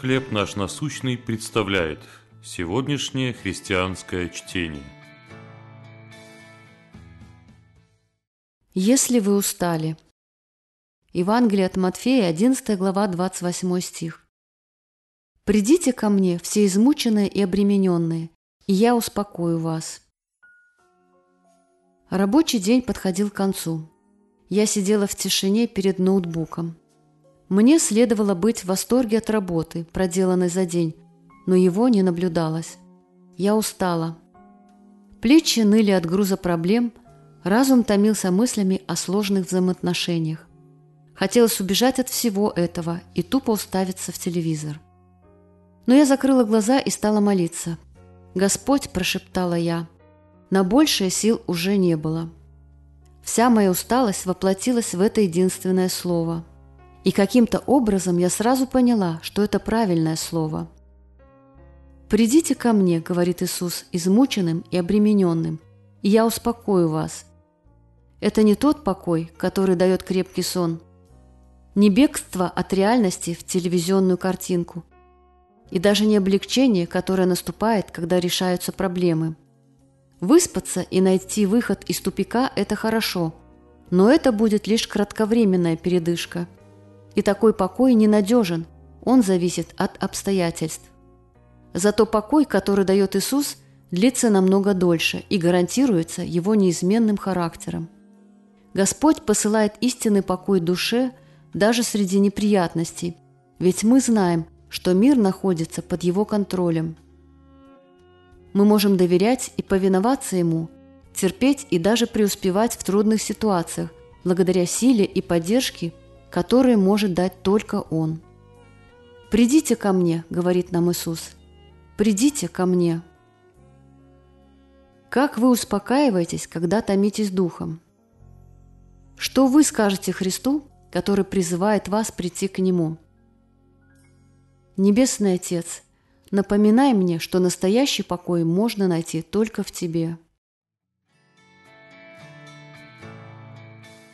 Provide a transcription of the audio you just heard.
«Хлеб наш насущный» представляет сегодняшнее христианское чтение. Если вы устали. Евангелие от Матфея, 11 глава, 28 стих. «Придите ко мне, все измученные и обремененные, и я успокою вас». Рабочий день подходил к концу. Я сидела в тишине перед ноутбуком. Мне следовало быть в восторге от работы, проделанной за день, но его не наблюдалось. Я устала. Плечи ныли от груза проблем, разум томился мыслями о сложных взаимоотношениях. Хотелось убежать от всего этого и тупо уставиться в телевизор. Но я закрыла глаза и стала молиться. «Господь», – прошептала я, – «на большее сил уже не было». Вся моя усталость воплотилась в это единственное слово – и каким-то образом я сразу поняла, что это правильное слово. «Придите ко мне», — говорит Иисус, измученным и обремененным, «и я успокою вас». Это не тот покой, который дает крепкий сон, не бегство от реальности в телевизионную картинку, и даже не облегчение, которое наступает, когда решаются проблемы. Выспаться и найти выход из тупика – это хорошо, но это будет лишь кратковременная передышка – и такой покой ненадежен, он зависит от обстоятельств. Зато покой, который дает Иисус, длится намного дольше и гарантируется его неизменным характером. Господь посылает истинный покой душе даже среди неприятностей, ведь мы знаем, что мир находится под Его контролем. Мы можем доверять и повиноваться Ему, терпеть и даже преуспевать в трудных ситуациях, благодаря силе и поддержке – которые может дать только Он. «Придите ко мне», — говорит нам Иисус, — «придите ко мне». Как вы успокаиваетесь, когда томитесь духом? Что вы скажете Христу, который призывает вас прийти к Нему? Небесный Отец, напоминай мне, что настоящий покой можно найти только в Тебе.